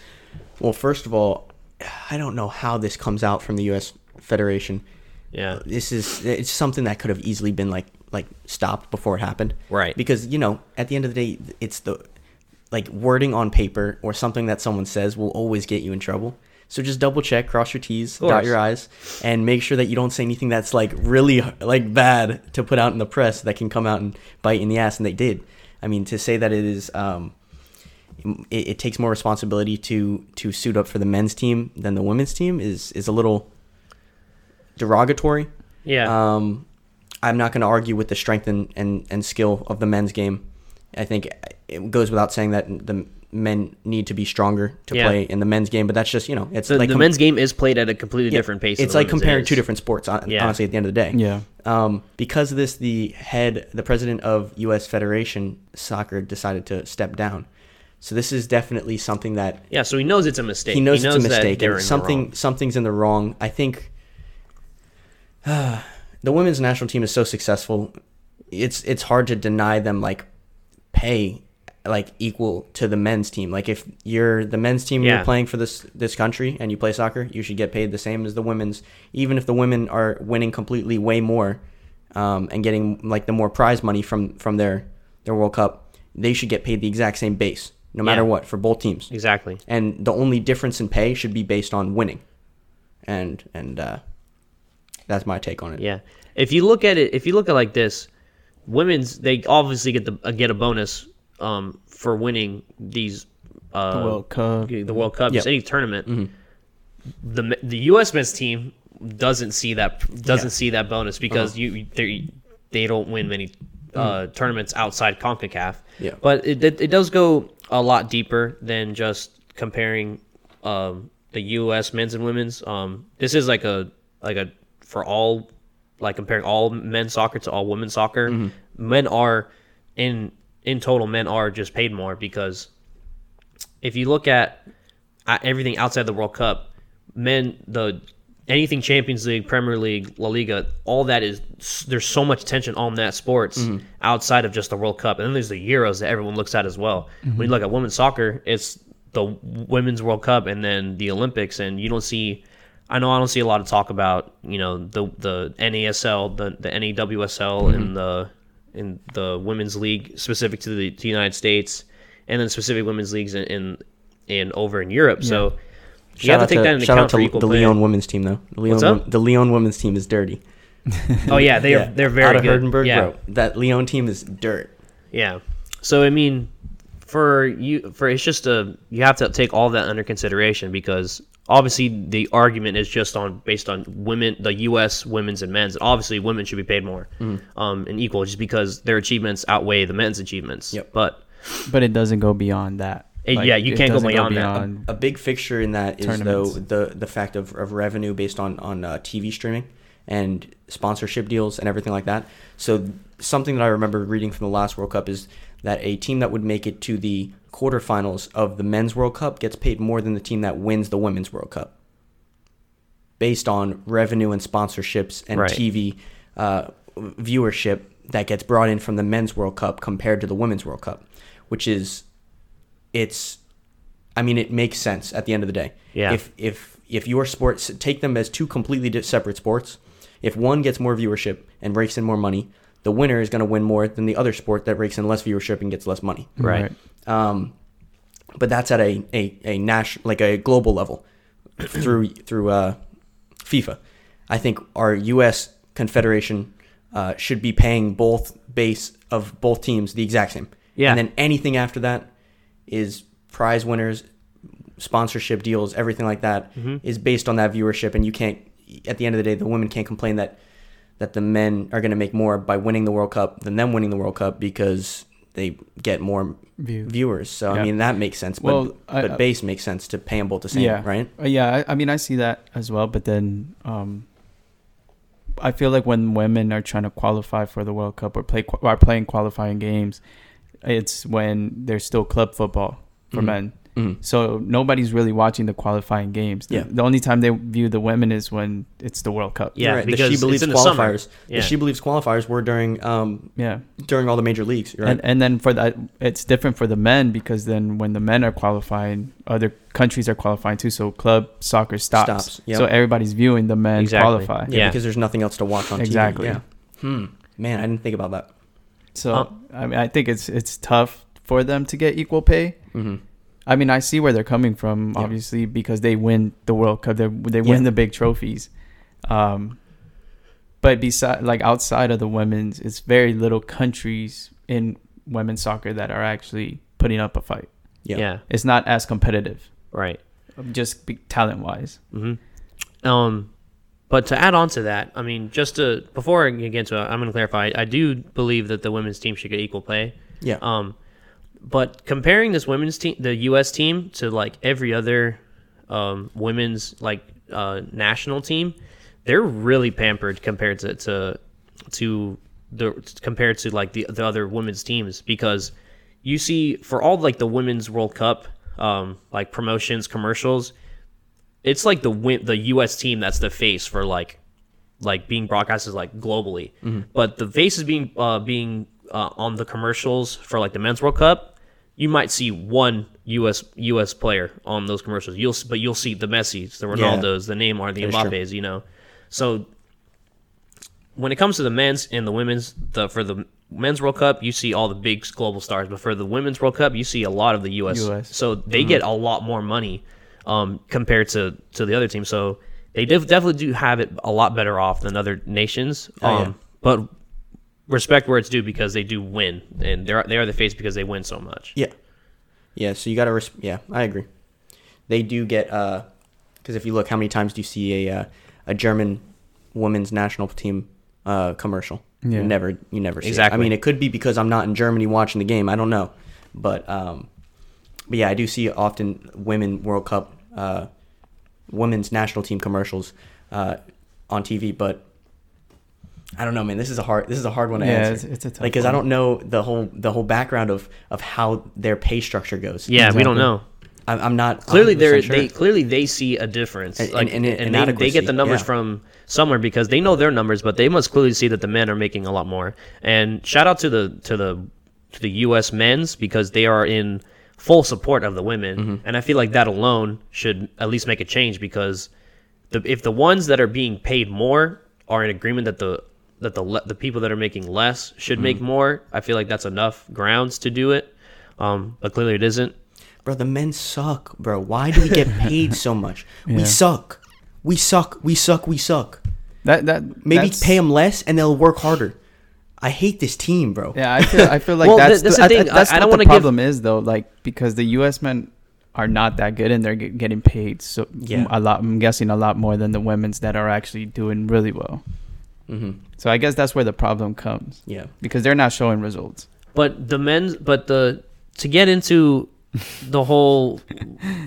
well, first of all, I don't know how this comes out from the U.S. Federation. yeah This is it's something that could have easily been like like stopped before it happened. Right. Because you know, at the end of the day, it's the like wording on paper or something that someone says will always get you in trouble. So just double check, cross your T's, dot your I's, and make sure that you don't say anything that's like really like bad to put out in the press that can come out and bite in the ass. And they did. I mean, to say that it is, um, it, it takes more responsibility to to suit up for the men's team than the women's team is is a little derogatory. yeah Um, I'm not going to argue with the strength and, and, and skill of the men's game. I think it goes without saying that the men need to be stronger to Yeah. play in the men's game, but that's just you know it's the, like the com- men's game is played at a completely yeah, different pace It's like comparing is. two different sports. hon- Yeah. Honestly, at the end of the day, Yeah. Um, because of this, the head, the president of U.S. Federation Soccer decided to step down. So this is definitely something that Yeah, so he knows it's a mistake. he knows, it's a mistake and something something's in the wrong. I think the women's national team is so successful. It's it's hard to deny them like pay like equal to the men's team. Like if you're the men's team Yeah. you're playing for this this country and you play soccer, you should get paid the same as the women's, even if the women are winning completely way more um, and getting like the more prize money from from their their World Cup. They should get paid the exact same base, no matter Yeah. what, for both teams Exactly. and the only difference in pay should be based on winning and and uh that's my take on it Yeah. If you look at it, if you look at it like this, women's they obviously get the uh, get a bonus um, for winning these uh, The World Cup. the World Cup, Yep. any tournament. Mm-hmm. The the U.S. men's team doesn't see that doesn't Yeah. see that bonus because you they they don't win many uh, tournaments outside Concacaf. Yeah. but it, it it does go a lot deeper than just comparing um, the U.S. men's and women's. Um, this is like a like a for all like comparing all men's soccer to all women's soccer. Mm-hmm. Men are in in total men are just paid more because if you look at everything outside the World Cup, men the anything Champions League, Premier League, La Liga, all that is there's so much attention on that sports Mm-hmm. outside of just the World Cup, and then there's the Euros that everyone looks at as well. Mm-hmm. When you look at women's soccer, it's the women's World Cup and then the Olympics, and you don't see. I know I don't see a lot of talk about you know the the NASL, the the NAWSL, Mm-hmm. and the in the women's league specific to the, to the United States, and then specific women's leagues in in, in over in Europe. So you have to take that into shout account out for to equal the play. Lyon women's team though. The Lyon, What's up? the Lyon women's team is dirty. Oh yeah, they are Yeah. they're very out of good. Hegerberg, yeah, bro. That Lyon team is dirt. yeah. So I mean, for you, for it's just a you have to take all that under consideration because obviously the argument is just on based on women, the U.S. women's and men's. Obviously, women should be paid more, Mm-hmm. um, and equal, just because their achievements outweigh the men's achievements. Yep. But But it doesn't go beyond that. Uh, yeah, you can't go doesn't beyond that. A big fixture in that is though the the fact of, of revenue based on on uh, TV streaming and sponsorship deals and everything like that. So something that I remember reading from the last World Cup is that a team that would make it to the quarterfinals of the men's World Cup gets paid more than the team that wins the women's World Cup, based on revenue and sponsorships and Right. TV uh, viewership that gets brought in from the men's World Cup compared to the women's World Cup, which is it's I mean, it makes sense at the end of the day. Yeah. If if if your sports take them as two completely separate sports, if one gets more viewership and rakes in more money, the winner is going to win more than the other sport that rakes in less viewership and gets less money. Right. Um, but that's at a a a national like a global level through through uh, FIFA. I think our U.S. Confederation uh, should be paying both base of both teams the exact same. Yeah. And then anything after that is prize winners, sponsorship deals, everything like that is based on that viewership. And you can't. At the end of the day, the women can't complain that that the men are going to make more by winning the World Cup than them winning the World Cup because they get more View. viewers. So Yeah. I mean that makes sense. But Well, I- but I- base makes sense to pay them both the same, yeah. right? Uh, yeah, I, I mean, I see that as well. But then, um, I feel like when women are trying to qualify for the World Cup or play or are playing qualifying games, it's when there's still club football for Mhm. men. Mhm. So nobody's really watching the qualifying games. The, Yeah. the only time they view the women is when it's the World Cup. Yeah, Right, because the She Believes it's in the qualifiers. Yeah. She Believes qualifiers were during um Yeah. during all the major leagues, right? And and then for that, it's different for the men because then when the men are qualifying, other countries are qualifying too. So club soccer stops. Stops, yep. So everybody's viewing the men Exactly. qualify. yeah, yeah. because there's nothing else to watch on Exactly. TV. Yeah. Hmm. Man, I didn't think about that. So Um, I mean, I think it's it's tough for them to get equal pay. hmm I mean, I see where they're coming from, Yeah. obviously, because they win the World Cup. They they win Yeah. the big trophies. Um, but beside, like outside of the women's, it's very little countries in women's soccer that are actually putting up a fight. Yeah. yeah. It's not as competitive, Right. just talent wise. hmm Um, but to add on to that, I mean, just to before I get into it, I'm going to clarify. I do believe that the women's team should get equal pay. Yeah. Um, but comparing this women's team, the U.S. team, to like every other um, women's like uh, national team, they're really pampered compared to to, to the compared to like the the other women's teams because you see for all like the women's World Cup um, like promotions commercials, it's like the win- the U.S. team that's the face for like like being broadcasted like globally. But the face is being uh, being uh, on the commercials for like the men's World Cup. You might see one U.S. U.S. player on those commercials. You'll but you'll see the Messi's, the Yeah. Ronaldos, the Neymar, the. Mbappe's. You know, so when it comes to the men's and the women's, the for the men's World Cup, you see all the big global stars, but for the women's World Cup, you see a lot of the U.S. US. So they get a lot more money um, compared to to the other teams. So they def- definitely do have it a lot better off than other nations. Oh, Um, yeah. But respect where it's due because they do win, and they're they are the face because they win so much. Yeah. Yeah. So you got to. Res- yeah, I agree. They do get. uh Because if you look, how many times do you see a uh, a German women's national team uh commercial? Yeah. You never. You never see. It. I mean, it could be because I'm not in Germany watching the game. I don't know, but um, but yeah, I do see often women World Cup, uh, women's national team commercials, uh, on TV, but. I don't know, man. This is a hard. This is a hard one to Yeah, answer. it's- it's a tough like because I don't know the whole the whole background of of how their pay structure goes. Yeah, we don't know. I'm, I'm not clearly 100% they're sure. they clearly they see a difference And- like and- and, and they, they get the numbers yeah. from somewhere because they know their numbers but they must clearly see that the men are making a lot more and shout out to the to the to the US men's because they are in full support of the women Mm-hmm. and I feel like that alone should at least make a change because the if the ones that are being paid more are in agreement that the that the the people that are making less should make Mm-hmm. more I feel like that's enough grounds to do it um but clearly it isn't Bro, the men suck, bro. Why do we get paid so much? We suck. We suck. We suck. We suck. That that Maybe that's- pay them less and they'll work harder. I hate this team, bro. Yeah, I feel I feel like Well, that's, th- that's the, the I- I- thing. that's I- I don't what wanna the give- problem is though. Like because the U.S. men are not that good and they're get, getting paid so Yeah. a lot. I'm guessing a lot more than the women's that are actually doing really well. hmm So I guess that's where the problem comes Yeah. because they're not showing results. but the men's but the to get into the whole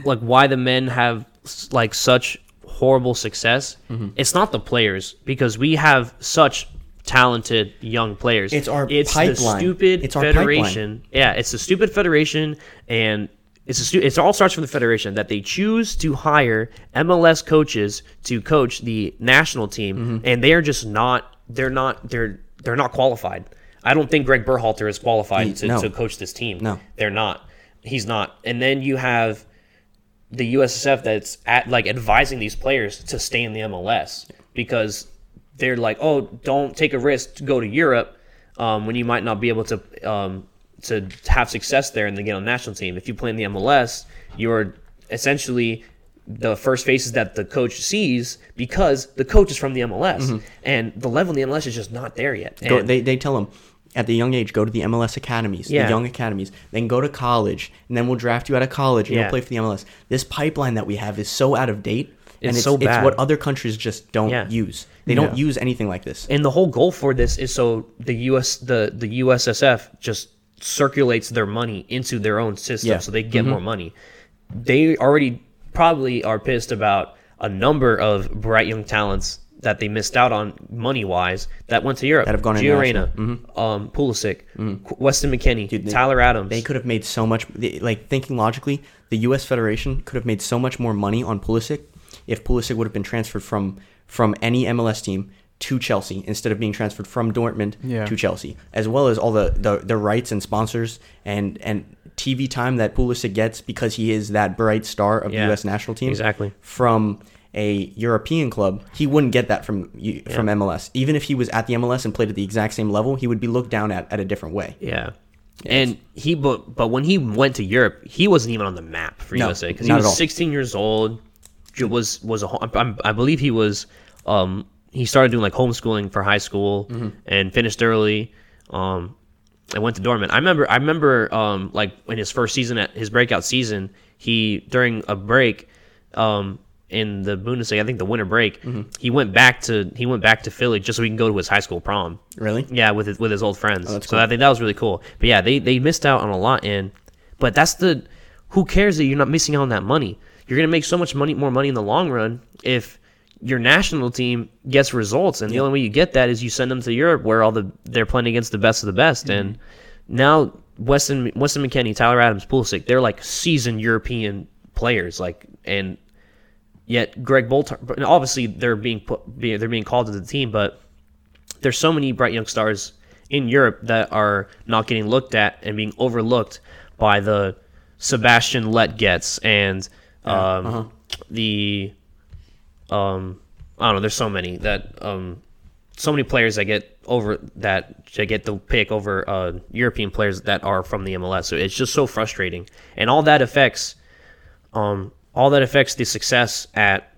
like why the men have like such horrible success Mm-hmm. it's not the players because we have such talented young players It's our it's pipeline. the stupid It's our federation yeah it's the stupid federation and it's a stu- it all starts from the federation that they choose to hire MLS coaches to coach the national team Mm-hmm. and they are just not they're not they're they're not qualified I don't think Greg Berhalter is qualified He- to, no. to coach this team. No. they're not. He's not. And then you have the USSF that's at like advising these players to stay in the MLS because they're like, oh, don't take a risk to go to Europe um, when you might not be able to um, to have success there and then get on the national team. If you play in the MLS, you're essentially the first faces that the coach sees because the coach is from the MLS and the level in the MLS is just not there yet. Mm-hmm. Go, they, they tell them at the young age, go to the MLS academies, Yeah. the young academies, then go to college, and then we'll draft you out of college and Yeah. you'll play for the MLS. This pipeline that we have is so out of date. And It's it's, so it's what other countries just don't Yeah. use. They don't use anything like this. and the whole goal for this is so the US the the USSF just circulates their money into their own system Yeah. so they get mm-hmm. more money. They already probably are pissed about a number of bright young talents that they missed out on money wise that went to Europe. That have gone international. Reyna, um, Pulisic, mm-hmm. Qu- Weston McKennie, Dude, they- Tyler Adams. They could have made so much. they- Like thinking logically, the U.S. Federation could have made so much more money on Pulisic if Pulisic would have been transferred from from any MLS team to Chelsea instead of being transferred from Dortmund Yeah. to Chelsea, as well as all the, the the rights and sponsors and and TV time that Pulisic gets because he is that bright star of Yeah, the U.S. national team. exactly. From a European club, he wouldn't get that from you from MLS. Even if he was at the MLS and played at the exact same level, he would be looked down at at a different way. Yeah. And he, but, but when he went to Europe, he wasn't even on the map for No, USA because he was 16 years old. Was was a, ho- I'm- believe he was, um, he started doing like homeschooling for high school Mm-hmm. and finished early. Um, and went to Dortmund. I remember, I remember, um, like in his first season at his breakout season, he during a break, um, in the Bundesliga, I think the winter break, Mm-hmm. he went back to he went back to Philly just so he can go to his high school prom. Really? Yeah, with his, with his old friends. Oh, so cool. I think that was really cool. But yeah, they they missed out on a lot. And but that's the who cares that you're not missing out on that money? You're gonna make so much money, more money in the long run if your national team gets results. And the only way you get that is you send them to Europe where all the they're playing against the best of the best. Mm-hmm. And now Weston Weston McKennie, Tyler Adams, Pulisic, they're like seasoned European players. Like and yet Greg Berhalter, and obviously they're being put, they're being called to the team, but there's so many bright young stars in Europe that are not getting looked at and being overlooked by the Sebastian Lletgets and um, uh-huh. the um, I don't know. There's so many that um, so many players that get over that that get the pick over uh, European players that are from the MLS. So it's just so frustrating, and all that affects um, all that affects the success at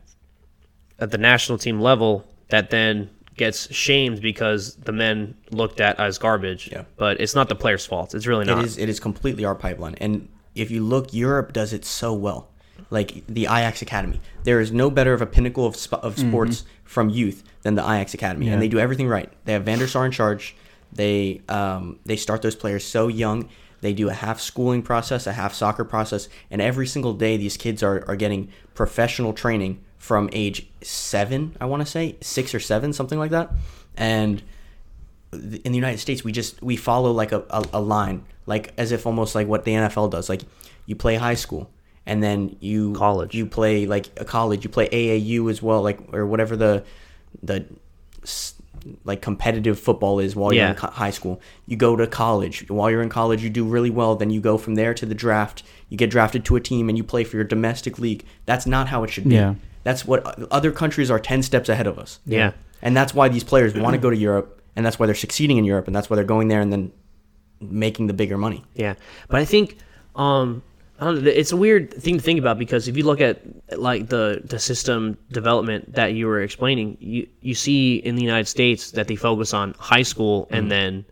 at the national team level that then gets shamed because the men looked at as garbage. Yeah. But it's not the players' fault. It's really not. It is it is completely our pipeline. And if you look, Europe does it so well. Like the Ajax Academy, there is no better of a pinnacle of sp- of sports from youth than the Ajax Academy, Yeah. and they do everything right. They have Van der Sar in charge. They um, they start those players so young. They do a half schooling process, a half soccer process, and every single day these kids are, are getting professional training from age seven, I want to say six or seven, something like that. And in the United States, we just we follow like a, a, a line, like as if almost like what the NFL does. Like you play high school, and then you College. you play like a college, you play AAU as well, like or whatever the the like competitive football is while you're in co- high school. You go to college. While you're in college, you do really well. Then you go from there to the draft. You get drafted to a team and you play for your domestic league. That's not how it should be. Yeah. That's what other countries are 10 steps ahead of us. Yeah. And that's why these players want to go to Europe and that's why they're succeeding in Europe and that's why they're going there and then making the bigger money. Yeah, but I think um, I don't know, it's a weird thing to think about because if you look at like the the system development that you were explaining, you you see in the United States that they focus on high school Mm-hmm. and then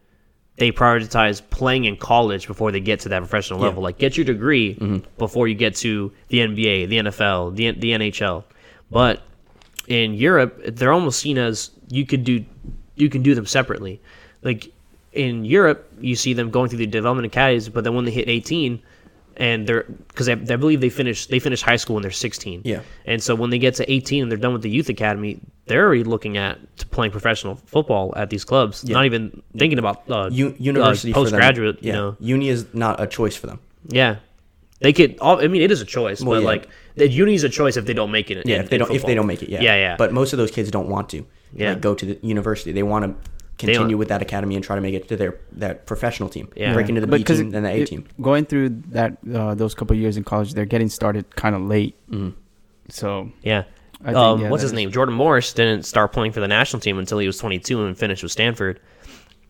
they prioritize playing in college before they get to that professional level. Like get your degree Mm-hmm. before you get to the NBA, the NFL, the the NHL. But in Europe, they're almost seen as you could do you can do them separately. Like in Europe, you see them going through the development academies, but then when they hit 18, and they're because I, I believe they finish they finish high school when they're 16. Yeah. And so when they get to 18 and they're done with the youth academy, they're already looking at playing professional football at these clubs, not even thinking about uh, U- university uh, postgraduate. Yeah. You know, Uni is not a choice for them. yeah. They could. all I mean, it is a choice, Well, but yeah. like the is a choice if they don't make it. Yeah, in- if they don't if they don't make it, yeah. Yeah, yeah. But most of those kids don't want to. Yeah. Like, go to the university. They want to continue with that academy and try to make it to their that professional team. Yeah. Break into the But B 'cause team, then the A it- team. Going through that uh, those couple of years in college, they're getting started kind of late. Mhm. So Yeah. I think, um, yeah, what's his name? Jordan Morris didn't start playing for the national team until he was 22 and finished with Stanford.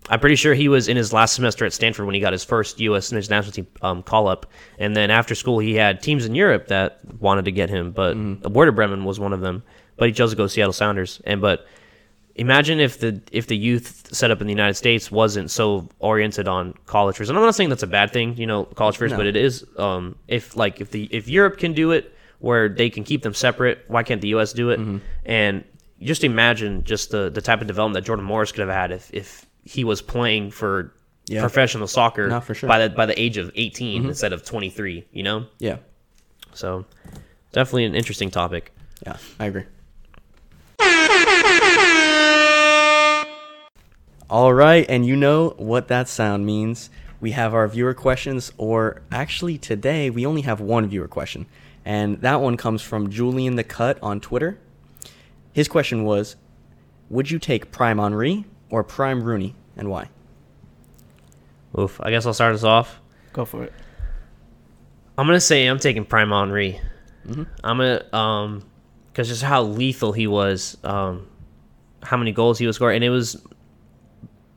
I'm pretty sure he was in his last semester at Stanford when he got his first U.S. national team um, call up, and then after school he had teams in Europe that wanted to get him, but Mm-hmm. Werder Bremen was one of them. But he chose to go to Seattle Sounders. And but imagine if the if the youth setup in the United States wasn't so oriented on college first. And I'm not saying that's a bad thing, you know, college first, No. but it is. Um, if like if the if Europe can do it where they can keep them separate, why can't the U.S. do it? Mm-hmm. And just imagine just the the type of development that Jordan Morris could have had if if he was playing for. Yeah. Professional soccer No, for sure. by the by the age of 18 instead of 23, you know. Yeah. So definitely an interesting topic. Yeah. I agree. All right, and you know what that sound means. We have our viewer questions, or actually today we only have one viewer question, and that one comes from Julian the Cut on Twitter. His question was, "Would you take Prime Henry or Prime Rooney, and why?" Oof. I guess I'll start us off. go for it. I'm gonna say I'm taking Prime Henry. Mm-hmm. I'm gonna um, because just how lethal he was, um, how many goals he was scoring, and it was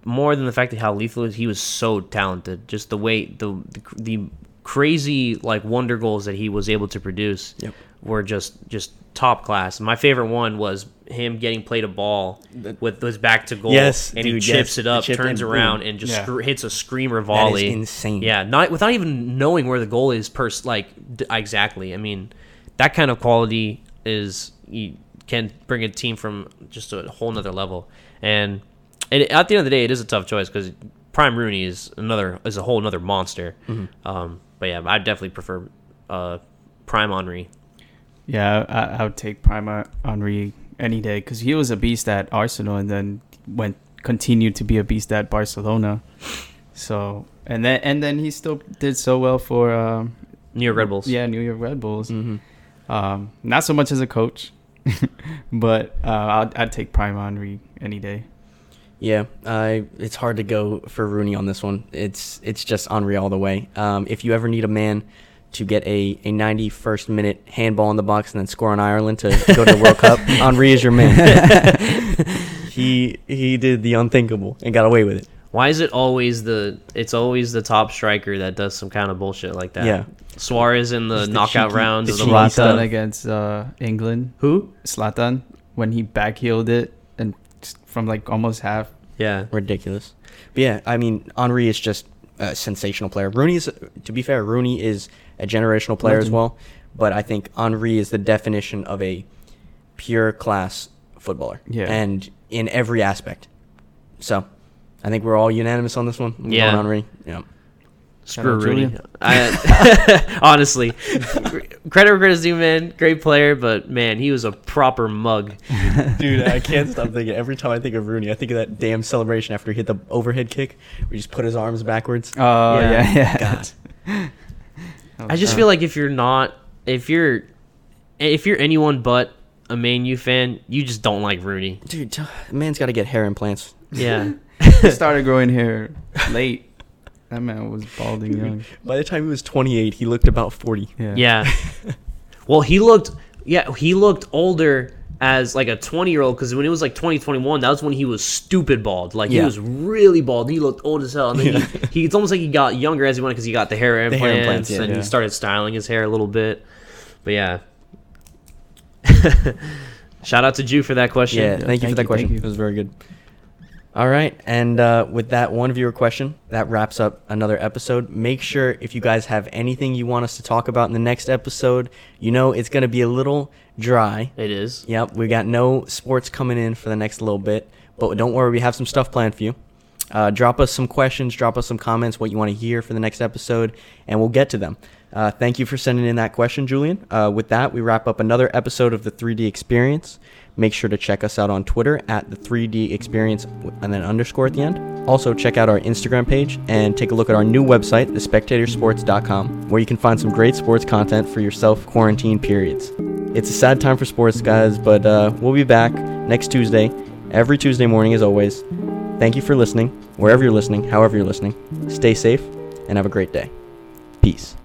more than the fact that how lethal he was, he was so talented. Just the way the the, the crazy like wonder goals that he was able to produce Yep. were just just top class. My favorite one was him getting played a ball with his back to goal, Yes, and he chips yes. it up, chip turns and boom. around, and just Yeah. scr- hits a screamer volley. insane. Yeah, not without even knowing where the goal is. Per like d- exactly. I mean, that kind of quality is you can bring a team from just a whole nother level. And, and at the end of the day, it is a tough choice because Prime Rooney is another is a whole another monster. Um, but yeah, I definitely prefer uh, Prime Henry. Yeah, I, I would take Prima Henry any day because he was a beast at Arsenal and then went continued to be a beast at Barcelona. So and then and then he still did so well for um, New York Red Bulls. yeah New York Red Bulls. Mm-hmm. Um, not so much as a coach, but uh, I'd, I'd take Prima Henry any day. Yeah, I it's hard to go for Rooney on this one. It's it's just Henry all the way. Um, if you ever need a man to get a, a 91st minute handball in the box and then score on Ireland to go to the World Cup, Henry is your man. he he did the unthinkable and got away with it. Why is it always the? It's always the top striker that does some kind of bullshit like that. Yeah. Suarez in the the knockout cheeky- rounds the of the cheeky World stuff. Zlatan against uh, England. Who? Zlatan when he backheeled it and just from like almost half. Yeah. Ridiculous. But yeah, I mean Henry is just a sensational player. Rooney is to be fair, Rooney is a generational player as well. But I think Henry is the definition of a pure class footballer. Yeah. And in every aspect. So I think we're all unanimous on this one. I'm Yeah. going Henry. Yeah. Screw out, Rooney. I, honestly, credit where credit's due, man. Great player, but man, he was a proper mug. Dude, I can't stop thinking. Every time I think of Rooney, I think of that damn celebration after he hit the overhead kick where he just put his arms backwards. Oh Yeah. yeah, yeah. God. I just feel like if you're not, if you're if you're anyone but a Man U fan, you just don't like Rooney. Dude, t- man's got to get hair implants. Yeah. He started growing hair late. That man was balding young. By the time he was 28, he looked about 40. Yeah. Yeah. well, he looked yeah, he looked older as like a 20 year old because when it was like 2021, that was when he was stupid bald. Like he was really bald. He looked old as hell. And then Yeah. he, he, it's almost like he got younger as he went because he got the hair The implants, hair implants, yeah. and Yeah. he started styling his hair a little bit. But yeah. Shout out to Jew for that question. Yeah, thank you thank for that you, question. thank you. It was very good. All right, and uh, with that one viewer question, that wraps up another episode. Make sure if you guys have anything you want us to talk about in the next episode, you know it's going to be a little dry. It is. Yep, we got no sports coming in for the next little bit, but don't worry, we have some stuff planned for you. Uh, drop us some questions, drop us some comments, what you want to hear for the next episode, and we'll get to them. Uh, thank you for sending in that question, Julian. Uh, with that, we wrap up another episode of the 3D Experience. Make sure to check us out on Twitter at the 3D Experience and then underscore at the end. Also, check out our Instagram page and take a look at our new website, thespectatorsports.com, where you can find some great sports content for your self quarantine periods. It's a sad time for sports, guys, but uh, we'll be back next Tuesday, every Tuesday morning as always. Thank you for listening, wherever you're listening, however you're listening. Stay safe and have a great day. Peace.